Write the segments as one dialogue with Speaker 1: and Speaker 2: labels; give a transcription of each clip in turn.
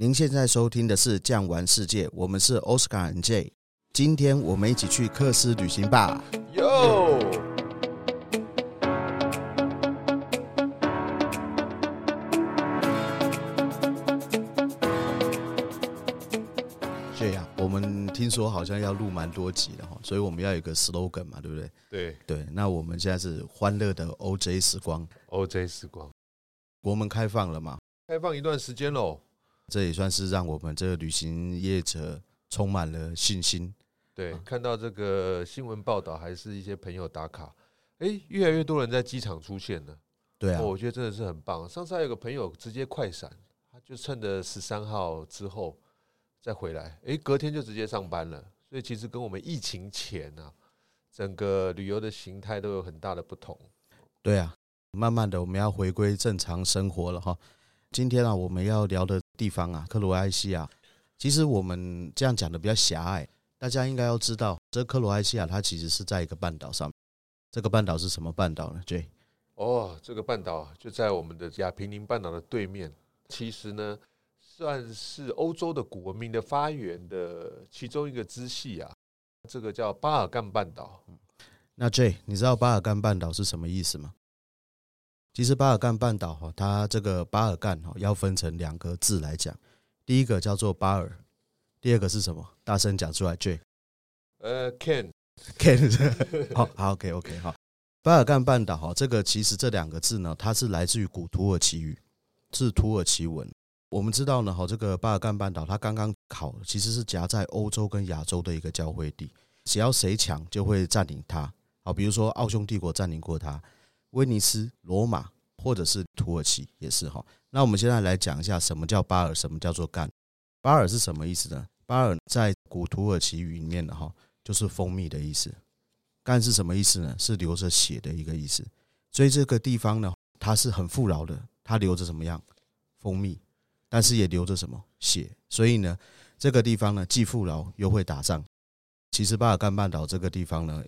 Speaker 1: 您现在收听的是《酱玩世界》，我们是 Oscar and Jay，今天我们一起去克斯旅行吧。哟，Jay 啊，我们听说好像要录蛮多集的哈，所以我们要有一个 slogan 嘛，对不对？
Speaker 2: 对
Speaker 1: 对，那我们现在是欢乐的 OJ 时光
Speaker 2: ，OJ 时光，
Speaker 1: 国门开放了嘛？
Speaker 2: 开放一段时间喽。
Speaker 1: 这也算是让我们这个旅行业者充满了信心。
Speaker 2: 对，看到这个新闻报道，还是一些朋友打卡，哎，越来越多人在机场出现了。
Speaker 1: 对啊，
Speaker 2: 我觉得真的是很棒。上次还有个朋友直接快闪，他就趁着十三号之后再回来，哎，隔天就直接上班了。所以其实跟我们疫情前啊，整个旅游的形态都有很大的不同。
Speaker 1: 对啊，慢慢的我们要回归正常生活了哈。今天啊，我们要聊的地方啊，克罗埃西亚。其实我们这样讲的比较狭隘，大家应该要知道，这克罗埃西亚它其实是在一个半岛上。这个半岛是什么半岛呢？Jay？
Speaker 2: 哦，这个半岛就在我们的亚平宁半岛的对面。其实呢，算是欧洲的古文明的发源的其中一个支系啊。这个叫巴尔干半岛。
Speaker 1: 那 Jay，你知道巴尔干半岛是什么意思吗？其实巴尔干半岛哈，它这个巴尔干哈要分成两个字来讲，第一个叫做巴尔，第二个是什么？大声讲出来，Jay。
Speaker 2: 呃
Speaker 1: ，Ken，Ken，好 好，OK，OK，好。巴尔干半岛哈，这个其实这两个字呢，它是来自于古土耳其语，是土耳其文。我们知道呢，哈，这个巴尔干半岛它刚刚好，其实是夹在欧洲跟亚洲的一个交汇地，只要谁强就会占领它。好，比如说奥匈帝国占领过它。威尼斯、罗马或者是土耳其也是哈。那我们现在来讲一下什么叫巴尔，什么叫做干。巴尔是什么意思呢？巴尔在古土耳其语里面的哈，就是蜂蜜的意思。干是什么意思呢？是流着血的一个意思。所以这个地方呢，它是很富饶的，它流着什么样？蜂蜜，但是也流着什么？血。所以呢，这个地方呢，既富饶又会打仗。其实巴尔干半岛这个地方呢。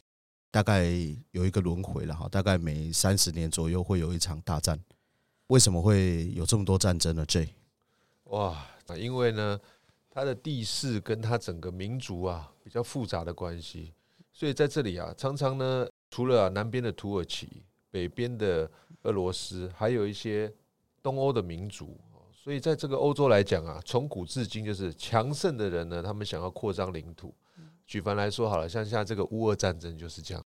Speaker 1: 大概有一个轮回了哈，大概每三十年左右会有一场大战。为什么会有这么多战争呢？Jay，
Speaker 2: 哇，因为呢，它的地势跟它整个民族啊比较复杂的关系，所以在这里啊，常常呢，除了南边的土耳其、北边的俄罗斯，还有一些东欧的民族。所以在这个欧洲来讲啊，从古至今就是强盛的人呢，他们想要扩张领土。举凡来说好了，像现在这个乌俄战争就是这样，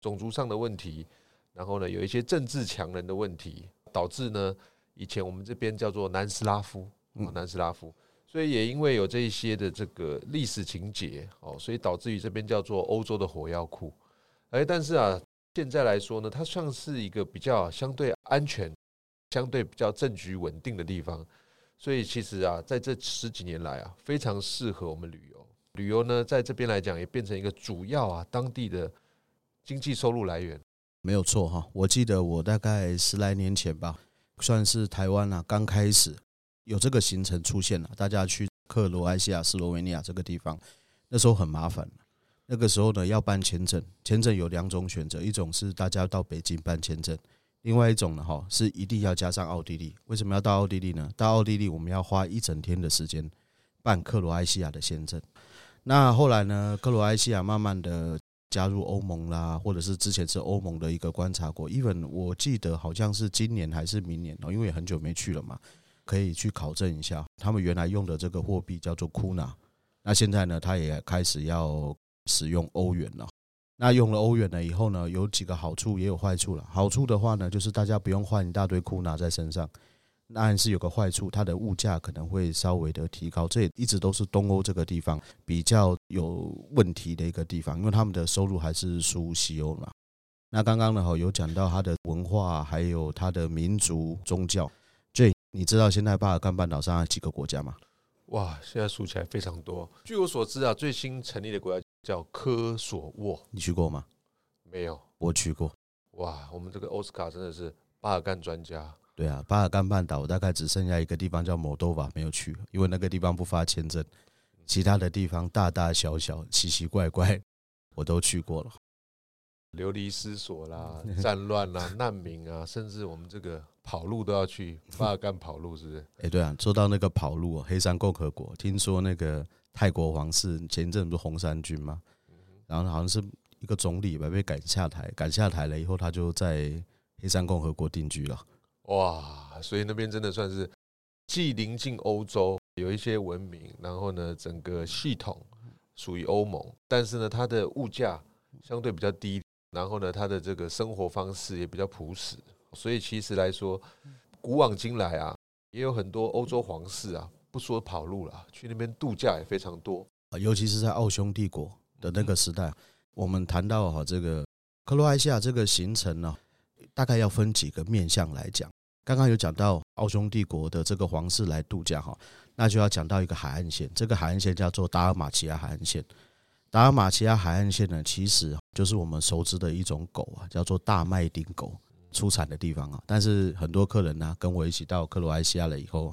Speaker 2: 种族上的问题，然后呢，有一些政治强人的问题，导致呢，以前我们这边叫做南斯拉夫，南斯拉夫，所以也因为有这一些的这个历史情节哦，所以导致于这边叫做欧洲的火药库。哎，但是啊，现在来说呢，它像是一个比较相对安全、相对比较政局稳定的地方，所以其实啊，在这十几年来啊，非常适合我们旅游。旅游呢，在这边来讲也变成一个主要啊，当地的经济收入来源。
Speaker 1: 没有错哈，我记得我大概十来年前吧，算是台湾啊刚开始有这个行程出现了，大家去克罗埃西亚、斯洛维尼亚这个地方，那时候很麻烦。那个时候呢，要办签证，签证有两种选择，一种是大家到北京办签证，另外一种呢哈是一定要加上奥地利。为什么要到奥地利呢？到奥地利我们要花一整天的时间办克罗埃西亚的签证。那后来呢？克罗埃西亚慢慢的加入欧盟啦，或者是之前是欧盟的一个观察国。even 我记得好像是今年还是明年哦，因为很久没去了嘛，可以去考证一下。他们原来用的这个货币叫做库纳，那现在呢，他也开始要使用欧元了。那用了欧元了以后呢，有几个好处，也有坏处了。好处的话呢，就是大家不用换一大堆库纳在身上。但是有个坏处，它的物价可能会稍微的提高，这也一直都是东欧这个地方比较有问题的一个地方，因为他们的收入还是输西欧嘛。那刚刚呢，哈有讲到它的文化，还有它的民族宗教。Jay，你知道现在巴尔干半岛上有几个国家吗？
Speaker 2: 哇，现在数起来非常多。据我所知啊，最新成立的国家叫科索沃，
Speaker 1: 你去过吗？
Speaker 2: 没有，
Speaker 1: 我去过。
Speaker 2: 哇，我们这个奥斯卡真的是巴尔干专家。
Speaker 1: 对啊，巴尔干半岛大概只剩下一个地方叫摩多瓦没有去，因为那个地方不发签证。其他的地方大大小小、奇奇怪怪，我都去过了。
Speaker 2: 流离失所啦、战乱啦、难民啊，甚至我们这个跑路都要去巴尔干跑路，是不是？
Speaker 1: 哎，对啊，说到那个跑路，黑山共和国，听说那个泰国皇室前一阵不是红衫军吗？然后好像是一个总理吧，被赶下台，赶下台了以后，他就在黑山共和国定居了。
Speaker 2: 哇，所以那边真的算是既临近欧洲，有一些文明，然后呢，整个系统属于欧盟，但是呢，它的物价相对比较低。然后呢，他的这个生活方式也比较朴实，所以其实来说，古往今来啊，也有很多欧洲皇室啊，不说跑路了，去那边度假也非常多。
Speaker 1: 尤其是在奥匈帝国的那个时代，我们谈到哈这个克罗埃西亚这个行程呢，大概要分几个面向来讲。刚刚有讲到奥匈帝国的这个皇室来度假哈，那就要讲到一个海岸线，这个海岸线叫做达尔马齐亚海岸线。达尔马齐亚海岸线呢，其实就是我们熟知的一种狗啊，叫做大麦町狗出产的地方啊。但是很多客人呢、跟我一起到克罗埃西亚了以后，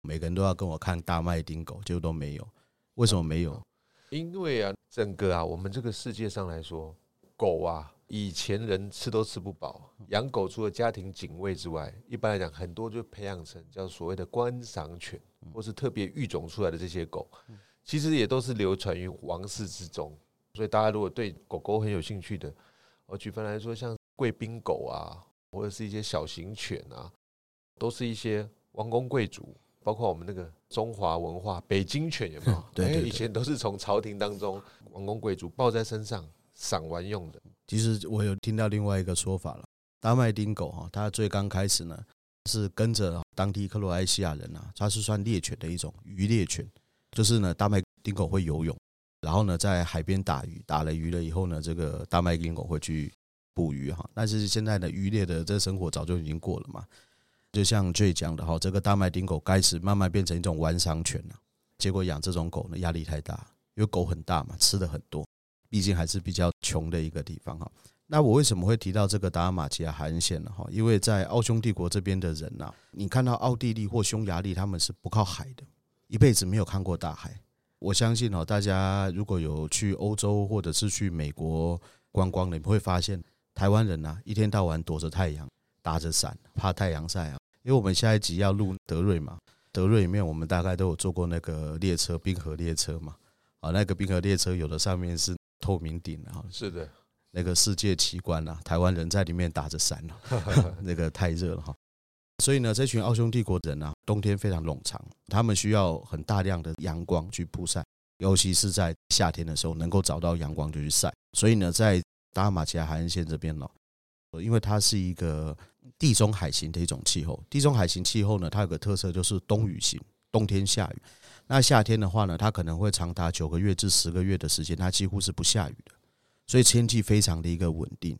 Speaker 1: 每个人都要跟我看大麦町狗，结果都没有。为什么没有？
Speaker 2: 因为啊，整个啊，我们这个世界上来说，狗啊，以前人吃都吃不饱。养狗除了家庭警卫之外，一般来讲，很多就培养成叫所谓的观赏犬，或是特别育种出来的这些狗。其实也都是流传于王室之中，所以大家如果对狗狗很有兴趣的，我举凡来说，像贵宾狗啊，或者是一些小型犬啊，都是一些王公贵族，包括我们那个中华文化北京犬有没有？对，以前都是从朝廷当中王公贵族抱在身上赏玩用的。
Speaker 1: 其实我有听到另外一个说法了，大麦町狗哈，它最刚开始呢是跟着当地克罗埃西亚人啊，它是算猎犬的一种渔猎犬。就是呢，大麦町狗会游泳，然后呢，在海边打鱼，打了鱼了以后呢，这个大麦町狗会去捕鱼哈。但是现在的渔猎的这生活早就已经过了嘛。就像 J 讲的哈，这个大麦町狗开始慢慢变成一种玩赏犬了。结果养这种狗呢，压力太大，因为狗很大嘛，吃的很多，毕竟还是比较穷的一个地方哈。那我为什么会提到这个达尔马齐亚海岸线呢？哈，因为在奥匈帝国这边的人呐，你看到奥地利或匈牙利，他们是不靠海的。一辈子没有看过大海，我相信哦，大家如果有去欧洲或者是去美国观光的，你会发现台湾人呐，一天到晚躲着太阳，打着伞，怕太阳晒啊。因为我们下一集要录德瑞嘛，德瑞里面我们大概都有坐过那个列车，冰河列车嘛，啊，那个冰河列车有的上面是透明顶啊，
Speaker 2: 是的，
Speaker 1: 那个世界奇观呐，台湾人在里面打着伞，那个太热了哈。所以呢，这群奥匈帝国人啊，冬天非常冗长，他们需要很大量的阳光去曝晒，尤其是在夏天的时候，能够找到阳光就去晒。所以呢，在达尔马齐亚海岸线这边呢，因为它是一个地中海型的一种气候，地中海型气候呢，它有个特色就是冬雨型，冬天下雨。那夏天的话呢，它可能会长达九个月至十个月的时间，它几乎是不下雨的，所以天气非常的一个稳定。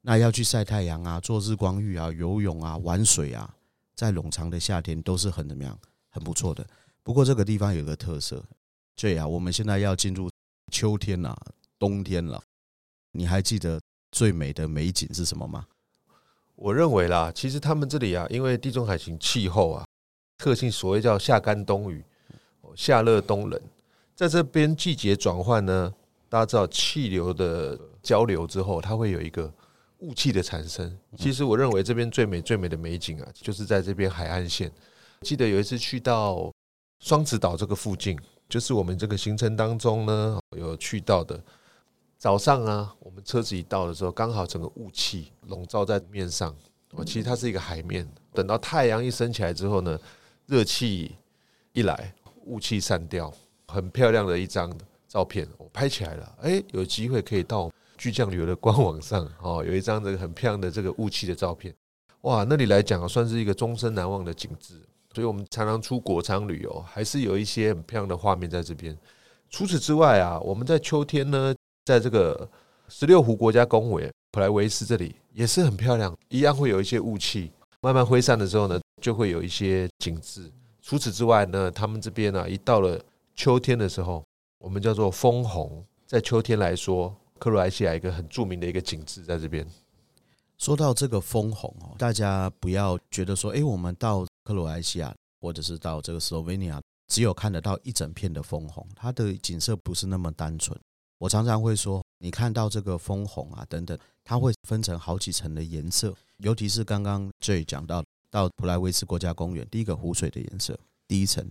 Speaker 1: 那要去晒太阳啊，做日光浴啊，游泳啊，玩水啊，在冗长的夏天都是很怎么样，很不错的。不过这个地方有个特色，对啊，我们现在要进入秋天了，冬天了，你还记得最美的美景是什么吗？
Speaker 2: 我认为啦，其实他们这里啊，因为地中海型气候啊，特性所谓叫夏干冬雨，夏热冬冷，在这边季节转换呢，大家知道气流的交流之后，它会有一个。雾气的产生，其实我认为这边最美最美的美景啊，就是在这边海岸线。记得有一次去到双子岛这个附近，就是我们这个行程当中呢有去到的。早上啊，我们车子一到的时候，刚好整个雾气笼罩在面上。哦，其实它是一个海面。等到太阳一升起来之后呢，热气一来，雾气散掉，很漂亮的一张照片，我拍起来了。哎，有机会可以到。巨匠旅游的官网上 哦，有一张这个很漂亮的这个雾气的照片，哇，那里来讲啊，算是一个终身难忘的景致。所以，我们常常出国常旅游，还是有一些很漂亮的画面在这边。除此之外啊，我们在秋天呢，在这个十六湖国家公园普莱维斯这里也是很漂亮，一样会有一些雾气慢慢挥散的时候呢，就会有一些景致。除此之外呢，他们这边呢，一到了秋天的时候，我们叫做枫红，在秋天来说。克罗埃西亚一个很著名的一个景致在这边。
Speaker 1: 说到这个枫红哦，大家不要觉得说，哎，我们到克罗埃西亚或者是到这个斯洛文尼亚，只有看得到一整片的枫红，它的景色不是那么单纯。我常常会说，你看到这个枫红啊等等，它会分成好几层的颜色，尤其是刚刚 Jay 讲到到普莱威斯国家公园，第一个湖水的颜色，第一层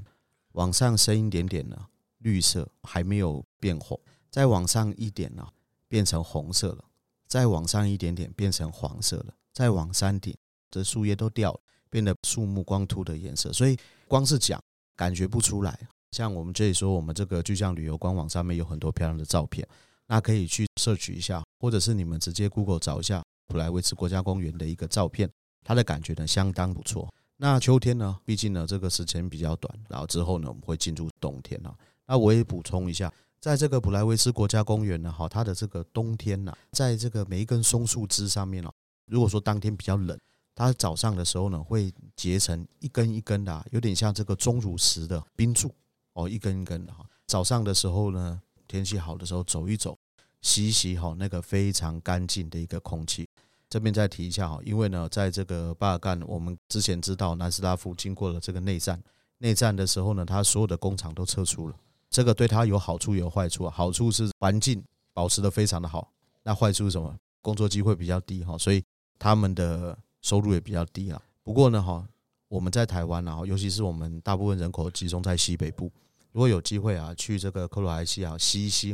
Speaker 1: 往上升一点点呢，绿色还没有变红，再往上一点呢，变成红色了，再往上一点点变成黄色了，再往山顶，这树叶都掉了，变得树木光秃的颜色，所以光是讲感觉不出来。像我们这里说，我们这个巨匠旅游官网上面有很多漂亮的照片。那可以去摄取一下，或者是你们直接 Google 找一下普莱威斯国家公园的一个照片，它的感觉呢相当不错。那秋天呢，毕竟呢这个时间比较短，然后之后呢我们会进入冬天了。那我也补充一下，在这个普莱威斯国家公园呢，哈，它的这个冬天呢，在这个每一根松树枝上面哦，如果说当天比较冷，它早上的时候呢会结成一根一根的，有点像这个钟乳石的冰柱哦，一根一根的哈。早上的时候呢，天气好的时候走一走。吸一吸哈，那个非常干净的一个空气。这边再提一下哈，因为呢，在这个巴尔干，我们之前知道南斯拉夫经过了这个内战，内战的时候呢，它所有的工厂都撤出了。这个对它有好处有坏处啊。好处是环境保持得非常的好，那坏处是什么？工作机会比较低哈，所以他们的收入也比较低啊。不过呢哈，我们在台湾啊，尤其是我们大部分人口集中在西北部，如果有机会啊，去这个克罗埃西亚吸一吸。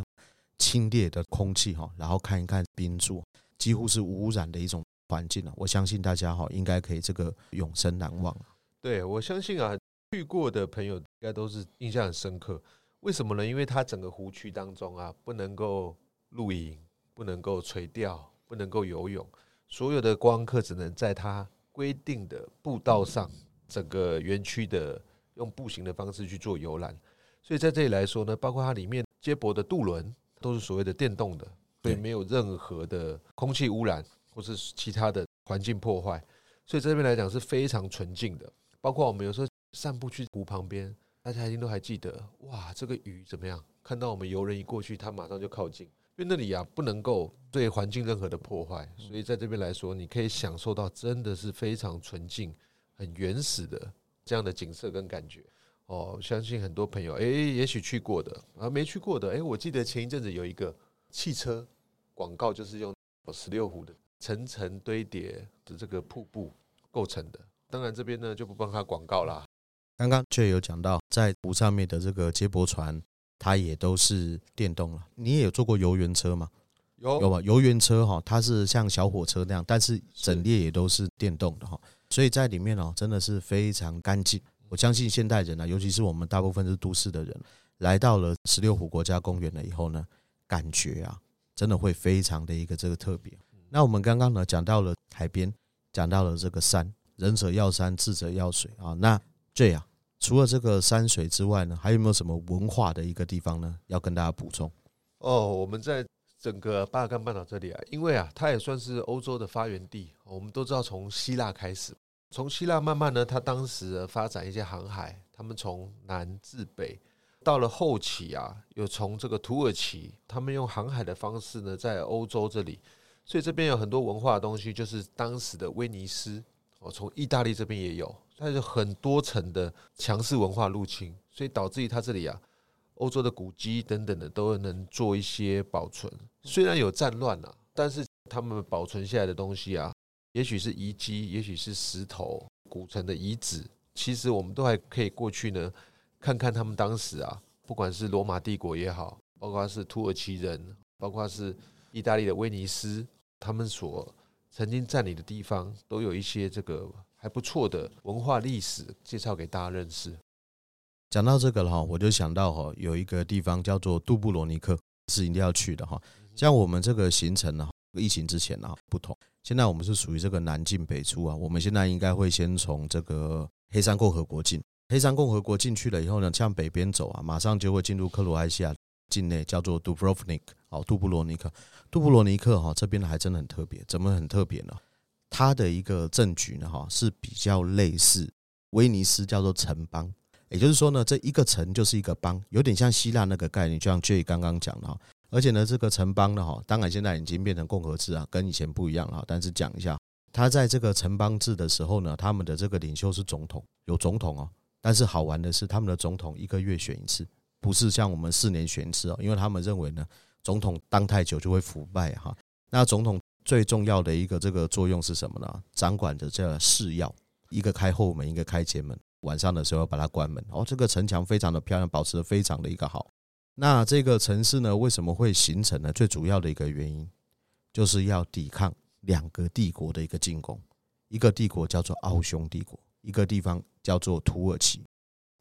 Speaker 1: 清冽的空气哈，然后看一看冰柱，几乎是无污染的一种环境了。我相信大家哈，应该可以这个永生难忘。
Speaker 2: 对，我相信啊，去过的朋友应该都是印象很深刻。为什么呢？因为它整个湖区当中啊，不能够露营，不能够垂钓，不能够游泳，所有的观光客只能在它规定的步道上，整个园区的用步行的方式去做游览。所以在这里来说呢，包括它里面接驳的渡轮。都是所谓的电动的，所以没有任何的空气污染或是其他的环境破坏，所以这边来讲是非常纯净的。包括我们有时候散步去湖旁边，大家一定都还记得，哇，这个鱼怎么样？看到我们游人一过去，它马上就靠近，因为那里啊不能够对环境任何的破坏，所以在这边来说，你可以享受到真的是非常纯净、很原始的这样的景色跟感觉。哦，相信很多朋友，哎，也许去过的，啊，没去过的，哎，我记得前一阵子有一个汽车广告，就是用十六湖的层层堆叠的这个瀑布构成的。当然这边呢就不帮他广告啦。
Speaker 1: 刚刚却有讲到，在湖上面的这个接驳船，它也都是电动了。你也有坐过游园车吗？
Speaker 2: 有
Speaker 1: 有吗？游园车哈，它是像小火车那样，但是整列也都是电动的哈，所以在里面哦，真的是非常干净。我相信现代人啊，尤其是我们大部分是都市的人，来到了十六湖国家公园了以后呢，感觉啊，真的会非常的一个这个特别。那我们刚刚呢讲到了海边，讲到了这个山，仁者要山，智者要水啊。那这样，除了这个山水之外呢，还有没有什么文化的一个地方呢？要跟大家补充？
Speaker 2: 哦，我们在整个巴尔干半岛这里啊，因为啊，它也算是欧洲的发源地。我们都知道，从希腊开始。从希腊慢慢呢，它当时发展一些航海，他们从南至北，到了后期啊，有从这个土耳其，他们用航海的方式呢，在欧洲这里，所以这边有很多文化的东西，就是当时的威尼斯哦，从意大利这边也有，它是很多层的强势文化入侵，所以导致于它这里啊，欧洲的古迹等等的都能做一些保存，虽然有战乱啊，但是他们保存下来的东西啊。也许是遗迹，也许是石头、古城的遗址，其实我们都还可以过去呢，看看他们当时啊，不管是罗马帝国也好，包括是土耳其人，包括是意大利的威尼斯，他们所曾经占领的地方，都有一些这个还不错的文化历史介绍给大家认识。
Speaker 1: 讲到这个了哈，我就想到哈，有一个地方叫做杜布罗尼克，是一定要去的哈。像我们这个行程呢，疫情之前呢不同。现在我们是属于这个南进北出啊，我们现在应该会先从这个黑山共和国进，黑山共和国进去了以后呢，向北边走啊，马上就会进入克罗埃西亚境内，叫做杜布罗尼克，哦，杜布罗尼克，杜布罗尼克哈这边还真的很特别，怎么很特别呢？它的一个政局呢哈是比较类似威尼斯叫做城邦，也就是说呢，这一个城就是一个邦，有点像希腊那个概念，就像 Jay 刚刚讲的哈。而且呢，这个城邦呢，哈，当然现在已经变成共和制啊，跟以前不一样了。但是讲一下，他在这个城邦制的时候呢，他们的这个领袖是总统，有总统哦。但是好玩的是，他们的总统一个月选一次，不是像我们四年选一次哦，因为他们认为呢，总统当太久就会腐败哈。那总统最重要的一个这个作用是什么呢？掌管着这市要，一个开后门，一个开前门。晚上的时候把它关门。哦，这个城墙非常的漂亮，保持的非常的一个好。那这个城市呢，为什么会形成呢？最主要的一个原因，就是要抵抗两个帝国的一个进攻。一个帝国叫做奥匈帝国，一个地方叫做土耳其。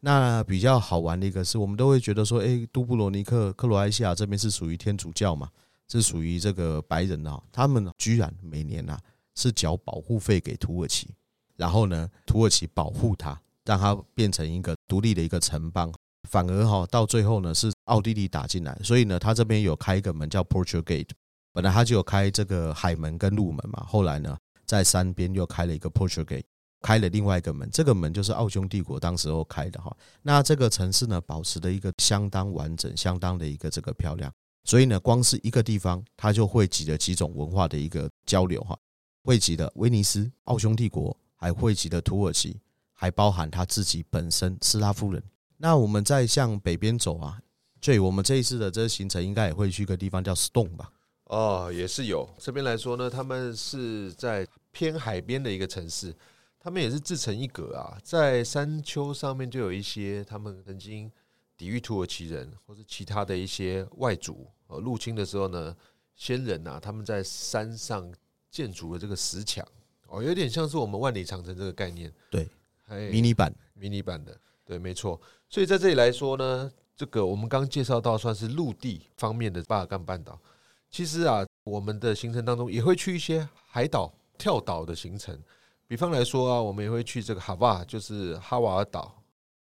Speaker 1: 那比较好玩的一个是，我们都会觉得说，诶，都布罗尼克、克罗埃西亚这边是属于天主教嘛，是属于这个白人啊，他们居然每年啊是缴保护费给土耳其，然后呢，土耳其保护他。让它变成一个独立的一个城邦，反而哈到最后呢是奥地利打进来，所以呢他这边有开一个门叫 Portugal Gate，本来他就有开这个海门跟陆门嘛，后来呢在山边又开了一个 Portugal Gate，开了另外一个门，这个门就是奥匈帝国当时候开的哈。那这个城市呢保持的一个相当完整，相当的一个这个漂亮，所以呢光是一个地方它就汇集了几种文化的一个交流哈，汇集了威尼斯、奥匈帝国，还汇集了土耳其。还包含他自己本身斯拉夫人。那我们再向北边走啊，所以我们这一次的这个行程应该也会去一个地方叫 Stone 吧？
Speaker 2: 哦，也是有。这边来说呢，他们是在偏海边的一个城市，他们也是自成一格啊。在山丘上面就有一些他们曾经抵御土耳其人或者其他的一些外族呃入侵的时候呢，先人呐他们在山上建筑了这个石墙哦，有点像是我们万里长城这个概念。
Speaker 1: 对。迷你版，
Speaker 2: 迷你版的，对，没错。所以在这里来说呢，这个我们刚介绍到算是陆地方面的巴尔干半岛。其实啊，我们的行程当中也会去一些海岛跳岛的行程。比方来说啊，我们也会去这个哈瓦，就是哈瓦尔岛，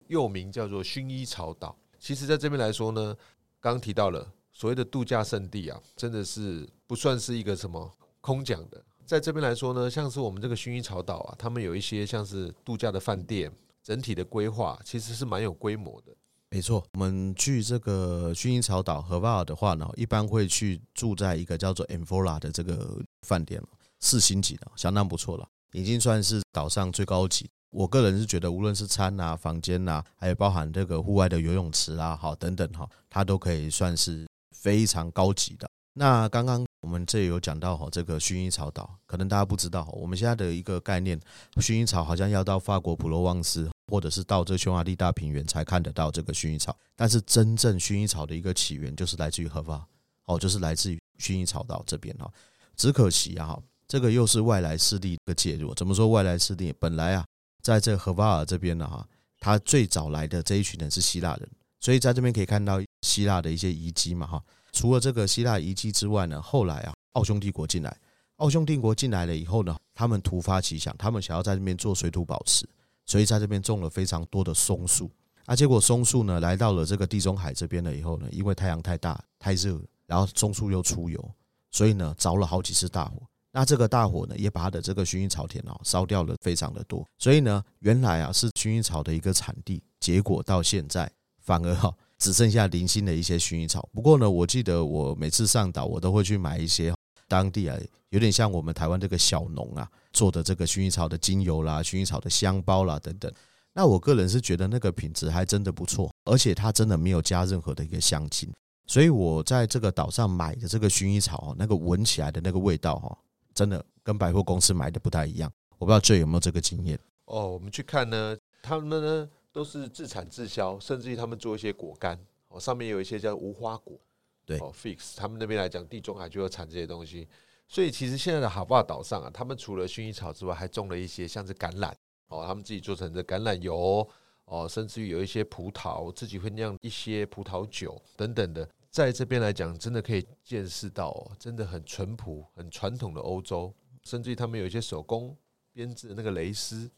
Speaker 2: 又名叫做薰衣草岛。其实在这边来说呢，刚提到了所谓的度假胜地啊，真的是不算是一个什么空讲的。在这边来说呢，像是我们这个薰衣草岛啊，他们有一些像是度假的饭店，整体的规划其实是蛮有规模的。
Speaker 1: 没错，我们去这个薰衣草岛荷瓦尔的话呢，一般会去住在一个叫做 Enfora 的这个饭店，四星级的，相当不错了，已经算是岛上最高级。我个人是觉得，无论是餐啊、房间啊，还有包含这个户外的游泳池啊，好等等哈，它都可以算是非常高级的。那刚刚。我们这有讲到哈，这个薰衣草岛，可能大家不知道，我们现在的一个概念，薰衣草好像要到法国普罗旺斯，或者是到这匈牙利大平原才看得到这个薰衣草。但是真正薰衣草的一个起源，就是来自于何方，哦，就是来自于薰衣草岛这边哈。只可惜啊，这个又是外来势力的介入。怎么说外来势力？本来啊，在这荷巴尔这边呢哈，他最早来的这一群人是希腊人，所以在这边可以看到希腊的一些遗迹嘛哈。除了这个希腊遗迹之外呢，后来啊，奥匈帝国进来，奥匈帝国进来了以后呢，他们突发奇想，他们想要在这边做水土保持，所以在这边种了非常多的松树。啊，结果松树呢来到了这个地中海这边了以后呢，因为太阳太大太热，然后松树又出油，所以呢着了好几次大火。那这个大火呢也把它的这个薰衣草田哦烧掉了非常的多。所以呢原来啊是薰衣草的一个产地，结果到现在反而哈。只剩下零星的一些薰衣草。不过呢，我记得我每次上岛，我都会去买一些当地啊，有点像我们台湾这个小农啊做的这个薰衣草的精油啦、薰衣草的香包啦等等。那我个人是觉得那个品质还真的不错，而且它真的没有加任何的一个香精。所以我在这个岛上买的这个薰衣草，那个闻起来的那个味道哈，真的跟百货公司买的不太一样。我不知道这有没有这个经验？
Speaker 2: 哦，我们去看呢，他们呢。都是自产自销，甚至于他们做一些果干哦，上面有一些叫无花果，
Speaker 1: 对
Speaker 2: 哦，fix 他们那边来讲，地中海就有产这些东西，所以其实现在的哈巴岛上啊，他们除了薰衣草之外，还种了一些像是橄榄哦，他们自己做成的橄榄油哦，甚至于有一些葡萄，自己会酿一些葡萄酒等等的，在这边来讲，真的可以见识到哦，真的很淳朴、很传统的欧洲，甚至于他们有一些手工编织的那个蕾丝。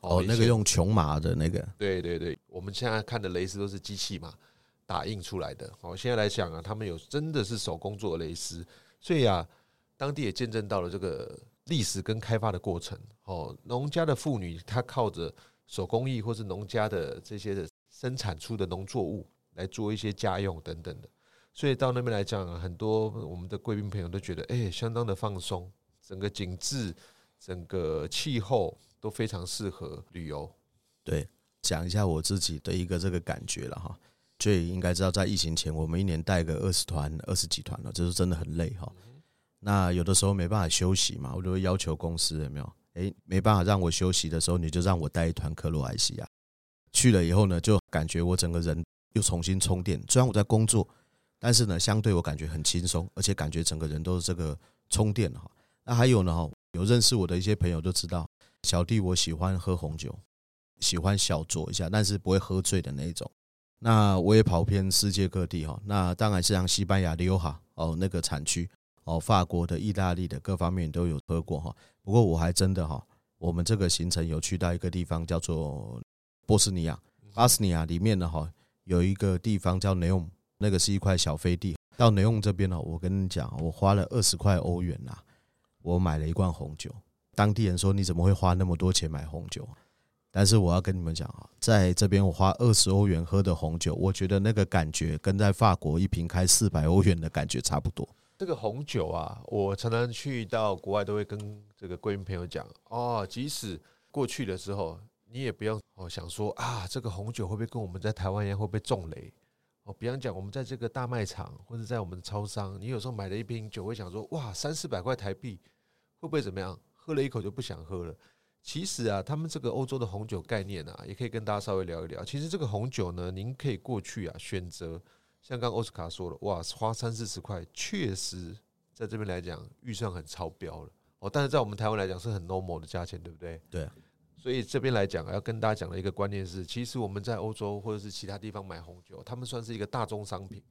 Speaker 1: 哦，那个用琼麻的那个，
Speaker 2: 对对对，我们现在看的蕾丝都是机器嘛打印出来的。哦，现在来讲啊，他们有真的是手工做的蕾丝，所以啊，当地也见证到了这个历史跟开发的过程。哦，农家的妇女她靠着手工艺或是农家的这些的生产出的农作物来做一些家用等等的，所以到那边来讲啊，很多我们的贵宾朋友都觉得，哎，相当的放松，整个景致，整个气候。都非常适合旅游。
Speaker 1: 对，讲一下我自己的一个这个感觉了哈。最应该知道，在疫情前，我们一年带个二十团、二十几团了，这是真的很累哈。那有的时候没办法休息嘛，我就会要求公司有没有？诶，没办法让我休息的时候，你就让我带一团克罗埃西亚。去了以后呢，就感觉我整个人又重新充电。虽然我在工作，但是呢，相对我感觉很轻松，而且感觉整个人都是这个充电哈。那还有呢哈，有认识我的一些朋友都知道，小弟我喜欢喝红酒，喜欢小酌一下，但是不会喝醉的那一种。那我也跑遍世界各地哈，那当然是像西班牙的尤哈哦那个产区。哦，法国的、意大利的各方面都有喝过哈。不过我还真的哈，我们这个行程有去到一个地方叫做波斯尼亚，巴斯尼亚里面呢哈，有一个地方叫那个是一块小飞地。到内翁这边呢，我跟你讲，我花了二十块欧元呐，我买了一罐红酒。当地人说，你怎么会花那么多钱买红酒？但是我要跟你们讲啊，在这边我花二十欧元喝的红酒，我觉得那个感觉跟在法国一瓶开四百欧元的感觉差不多。
Speaker 2: 这个红酒啊，我常常去到国外都会跟这个贵宾朋友讲哦，即使过去的时候，你也不要哦想说啊，这个红酒会不会跟我们在台湾一样会不会中雷？比方讲，我们在这个大卖场或者在我们的超商，你有时候买了一瓶酒，会想说哇，三四百块台币会不会怎么样？喝了一口就不想喝了。其实啊，他们这个欧洲的红酒概念啊，也可以跟大家稍微聊一聊。其实这个红酒呢，您可以过去啊选择。像刚奥斯卡说了，哇，花三四十块，确实在这边来讲预算很超标了哦。但是在我们台湾来讲是很 normal 的价钱，对不对？
Speaker 1: 对。
Speaker 2: 所以这边来讲，要跟大家讲的一个观念是，其实我们在欧洲或者是其他地方买红酒，他们算是一个大宗商品。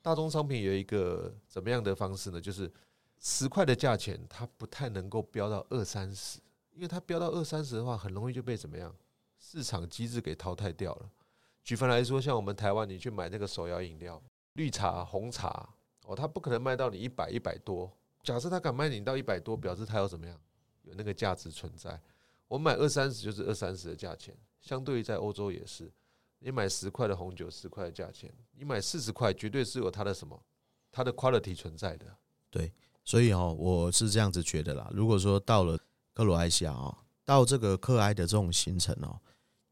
Speaker 2: 大宗商品有一个怎么样的方式呢？就是十块的价钱，它不太能够飙到二三十，因为它飙到二三十的话，很容易就被怎么样市场机制给淘汰掉了。举凡来说，像我们台湾，你去买那个手摇饮料，绿茶、红茶，哦，它不可能卖到你一百一百多。假设它敢卖你到一百多，表示它有怎么样，有那个价值存在。我买二三十就是二三十的价钱，相对于在欧洲也是，你买十块的红酒，十块的价钱，你买四十块，绝对是有它的什么，它的 quality 存在的。
Speaker 1: 对，所以哦，我是这样子觉得啦。如果说到了克罗埃西亚啊，到这个克埃的这种行程哦。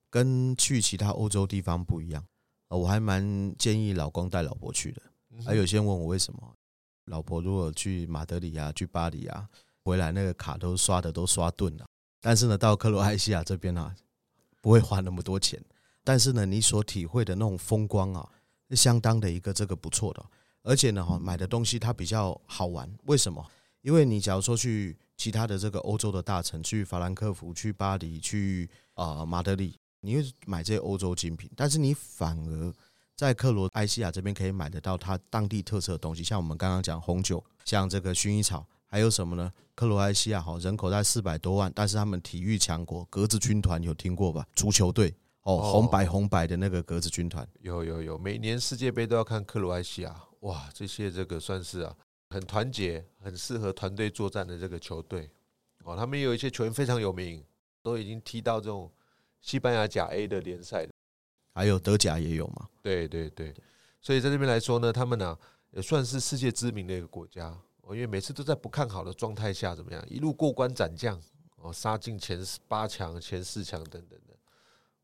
Speaker 1: 跟去其他欧洲地方不一样，我还蛮建议老公带老婆去的。还有些人问我为什么，老婆如果去马德里啊，去巴黎啊，回来那个卡都刷的都刷钝了。但是呢，到克罗埃西亚这边啊，不会花那么多钱。但是呢，你所体会的那种风光啊，是相当的一个这个不错的。而且呢，哈，买的东西它比较好玩。为什么？因为你假如说去其他的这个欧洲的大城，去法兰克福、去巴黎、去啊马德里。你会买这些欧洲精品，但是你反而在克罗埃西亚这边可以买得到它当地特色的东西，像我们刚刚讲红酒，像这个薰衣草，还有什么呢？克罗埃西亚哈人口在四百多万，但是他们体育强国格子军团有听过吧？足球队哦，红白红白的那个格子军团，
Speaker 2: 有有有，每年世界杯都要看克罗埃西亚，哇，这些这个算是啊很团结、很适合团队作战的这个球队哦，他们也有一些球员非常有名，都已经踢到这种。西班牙甲 A 的联赛，
Speaker 1: 还有德甲也有嘛？
Speaker 2: 对对对，所以在这边来说呢，他们呢也算是世界知名的一个国家因为每次都在不看好的状态下，怎么样一路过关斩将哦，杀进前八强、前四强等等的，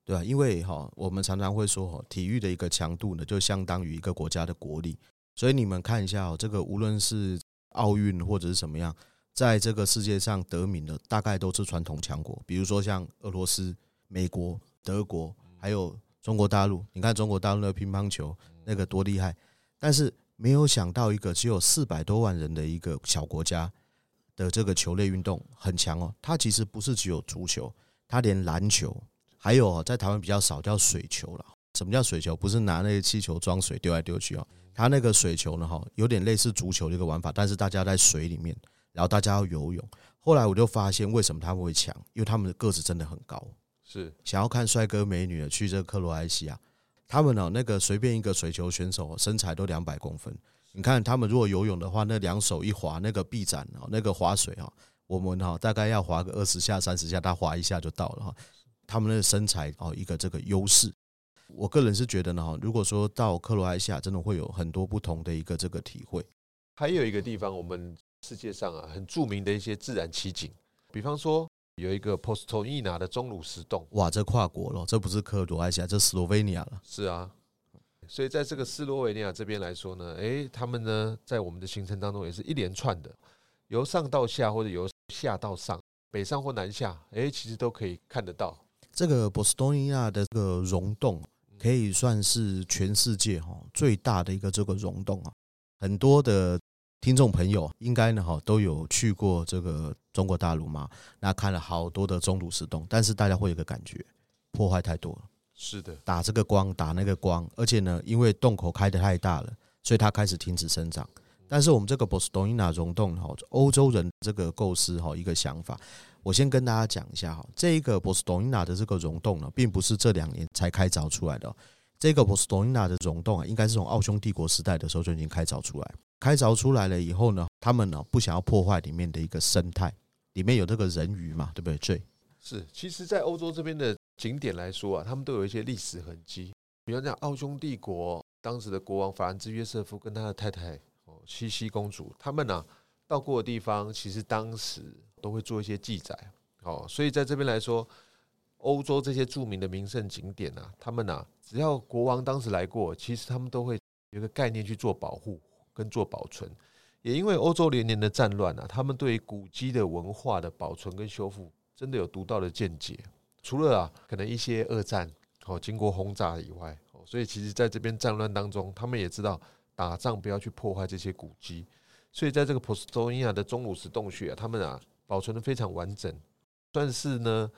Speaker 1: 对啊，因为哈，我们常常会说哈，体育的一个强度呢，就相当于一个国家的国力。所以你们看一下哦，这个无论是奥运或者是什么样，在这个世界上得名的，大概都是传统强国，比如说像俄罗斯。美国、德国还有中国大陆，你看中国大陆的乒乓球那个多厉害，但是没有想到一个只有四百多万人的一个小国家的这个球类运动很强哦。它其实不是只有足球，它连篮球，还有在台湾比较少叫水球了。什么叫水球？不是拿那个气球装水丢来丢去哦。它那个水球呢，哈，有点类似足球的一个玩法，但是大家在水里面，然后大家要游泳。后来我就发现为什么他们会强，因为他们的个子真的很高。
Speaker 2: 是
Speaker 1: 想要看帅哥美女的，去这个克罗埃西亚，他们呢，那个随便一个水球选手身材都两百公分。你看他们如果游泳的话，那两手一划那个臂展啊，那个划水啊，我们哈大概要划个二十下、三十下，他划一下就到了哈。他们的身材哦，一个这个优势。我个人是觉得呢，如果说到克罗埃西亚，真的会有很多不同的一个这个体会。
Speaker 2: 还有一个地方，我们世界上啊很著名的一些自然奇景，比方说。有一个 Postojna 的钟乳石洞，
Speaker 1: 哇，这跨国了，这不是克罗埃西亚，这斯洛维尼亚了。
Speaker 2: 是啊，所以在这个斯洛维尼亚这边来说呢，诶，他们呢在我们的行程当中也是一连串的，由上到下或者由下到上，北上或南下，诶，其实都可以看得到。
Speaker 1: 这个波斯多尼亚的这个溶洞可以算是全世界哈最大的一个这个溶洞啊，很多的听众朋友应该呢哈都有去过这个中国大陆嘛，那看了好多的钟乳石洞，但是大家会有个感觉，破坏太多了。
Speaker 2: 是的，
Speaker 1: 打这个光，打那个光，而且呢，因为洞口开得太大了，所以它开始停止生长。但是我们这个波士多尼亚溶洞哈，欧洲人这个构思哈，一个想法，我先跟大家讲一下哈，这一个波士多尼亚的这个溶洞呢，并不是这两年才开凿出来的。这个波士多尼亚的溶洞啊，应该是从奥匈帝国时代的时候就已经开凿出来。开凿出来了以后呢，他们呢不想要破坏里面的一个生态，里面有这个人鱼嘛，对不对？对，
Speaker 2: 是。其实，在欧洲这边的。景点来说啊，他们都有一些历史痕迹。比方讲，奥匈帝国当时的国王法兰兹约瑟夫跟他的太太哦茜茜公主，他们呢到过的地方，其实当时都会做一些记载。哦，所以在这边来说，欧洲这些著名的名胜景点啊，他们呢只要国王当时来过，其实他们都会有一个概念去做保护跟做保存。也因为欧洲连年的战乱啊，他们对于古迹的文化的保存跟修复，真的有独到的见解。除了啊，可能一些二战哦，经过轰炸以外，哦，所以其实在这边战乱当中，他们也知道打仗不要去破坏这些古迹，所以在这个波士多尼亚的钟乳石洞穴啊，他们啊保存得非常完整，算是呢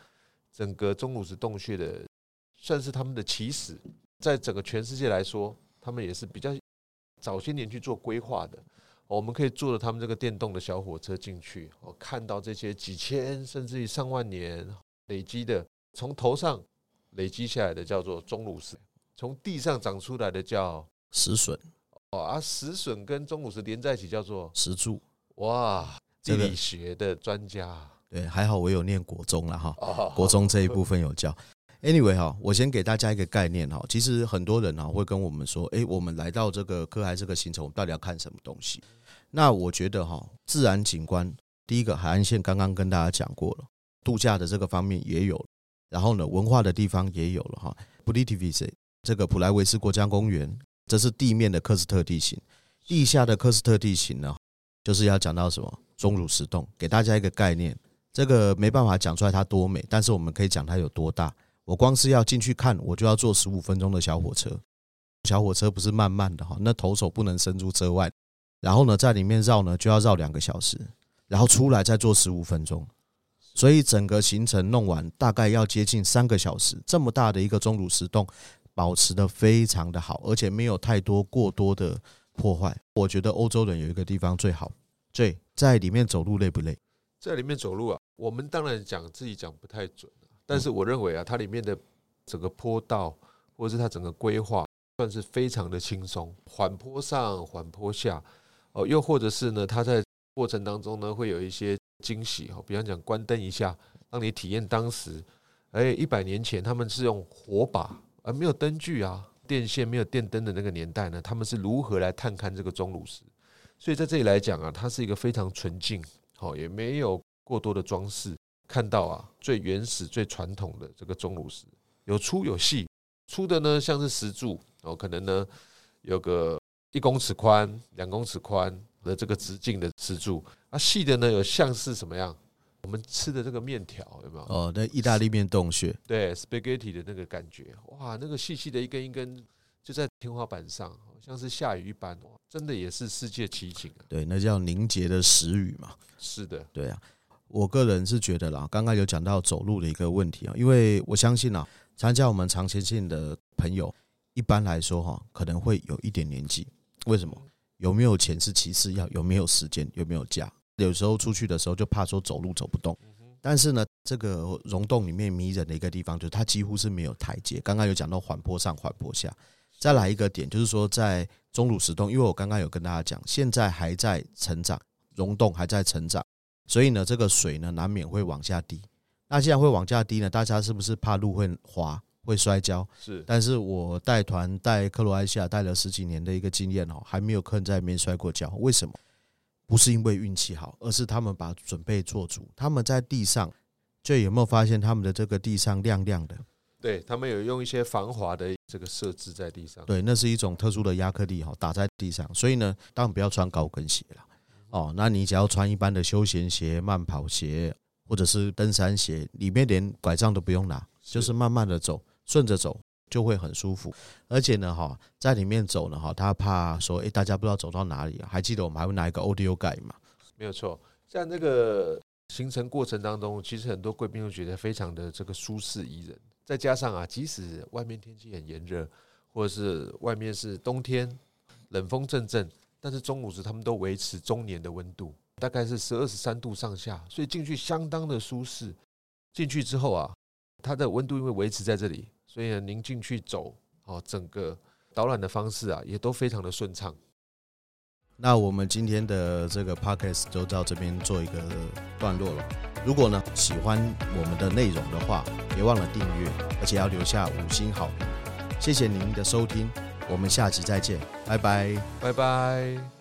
Speaker 2: 整个钟乳石洞穴的，算是他们的起始，在整个全世界来说，他们也是比较早些年去做规划的。我们可以坐着他们这个电动的小火车进去，我，看到这些几千甚至于上万年累积的。从头上累积下来的叫做钟乳石，从地上长出来的叫
Speaker 1: 石笋
Speaker 2: 哦，而石笋跟钟乳石连在一起叫做
Speaker 1: 石柱。
Speaker 2: 哇，地理学的专家，
Speaker 1: 对，还好我有念国中了哈，国中这一部分有教。Anyway 哈，我先给大家一个概念哈，其实很多人哈会跟我们说，诶，我们来到这个科海这个行程，我们到底要看什么东西？那我觉得哈，自然景观，第一个海岸线刚刚跟大家讲过了，度假的这个方面也有。然后呢，文化的地方也有了哈。普利提维斯这个普莱维斯国家公园，这是地面的科斯特地形，地下的科斯特地形呢，就是要讲到什么钟乳石洞，给大家一个概念。这个没办法讲出来它多美，但是我们可以讲它有多大。我光是要进去看，我就要坐十五分钟的小火车，小火车不是慢慢的哈，那头手不能伸出车外，然后呢，在里面绕呢就要绕两个小时，然后出来再坐十五分钟。所以整个行程弄完大概要接近三个小时，这么大的一个钟乳石洞，保持得非常的好，而且没有太多过多的破坏。我觉得欧洲人有一个地方最好，最，在里面走路累不累？
Speaker 2: 在里面走路啊，我们当然讲自己讲不太准，但是我认为啊，它里面的整个坡道或者是它整个规划算是非常的轻松，缓坡上缓坡下，哦，又或者是呢，它在过程当中呢会有一些。惊喜哈，比方讲关灯一下，让你体验当时，哎，一百年前他们是用火把，而没有灯具啊，电线没有电灯的那个年代呢，他们是如何来探看这个钟乳石？所以在这里来讲啊，它是一个非常纯净，好，也没有过多的装饰，看到啊最原始、最传统的这个钟乳石，有粗有细，粗的呢像是石柱哦，可能呢有个一公尺宽、两公尺宽的这个直径的石柱。啊，细的呢有像是什么样？我们吃的这个面条有没有？
Speaker 1: 哦，那意大利面洞穴，
Speaker 2: 对，spaghetti 的那个感觉，哇，那个细细的一根一根就在天花板上，像是下雨一般，真的也是世界奇景啊。
Speaker 1: 对，那叫凝结的石雨嘛。
Speaker 2: 是的，
Speaker 1: 对啊，我个人是觉得啦，刚刚有讲到走路的一个问题啊，因为我相信啊，参加我们长前线的朋友，一般来说哈，可能会有一点年纪，为什么？有没有钱是其次，要有没有时间，有没有假。有时候出去的时候就怕说走路走不动，但是呢，这个溶洞里面迷人的一个地方就是它几乎是没有台阶。刚刚有讲到缓坡上缓坡下，再来一个点就是说在钟乳石洞，因为我刚刚有跟大家讲，现在还在成长，溶洞还在成长，所以呢，这个水呢难免会往下滴。那既然会往下滴呢，大家是不是怕路会滑？会摔跤是，但是我带团带克罗埃西亚带了十几年的一个经验哦，还没有客人在里面摔过跤。为什么？不是因为运气好，而是他们把准备做足。他们在地上，就有没有发现他们的这个地上亮亮的？
Speaker 2: 对他们有用一些防滑的这个设置在地上。
Speaker 1: 对，那是一种特殊的压克力哈，打在地上。所以呢，当然不要穿高跟鞋了。哦，那你只要穿一般的休闲鞋、慢跑鞋或者是登山鞋，里面连拐杖都不用拿，就是慢慢的走，顺着走就会很舒服。而且呢，哈，在里面走呢，哈，他怕说，诶，大家不知道走到哪里啊？还记得我们还会拿一个 audio guide 吗？
Speaker 2: 没有错，像这个行程过程当中，其实很多贵宾都觉得非常的这个舒适宜人。再加上啊，即使外面天气很炎热，或者是外面是冬天，冷风阵阵。但是中午时，他们都维持中年的温度，大概是十二十三度上下，所以进去相当的舒适。进去之后啊，它的温度因为维持在这里，所以呢，您进去走，哦，整个导览的方式啊，也都非常的顺畅。
Speaker 1: 那我们今天的这个 podcast 就到这边做一个段落了。如果呢喜欢我们的内容的话，别忘了订阅，而且要留下五星好评。谢谢您的收听。我们下集再见，拜拜，
Speaker 2: 拜拜。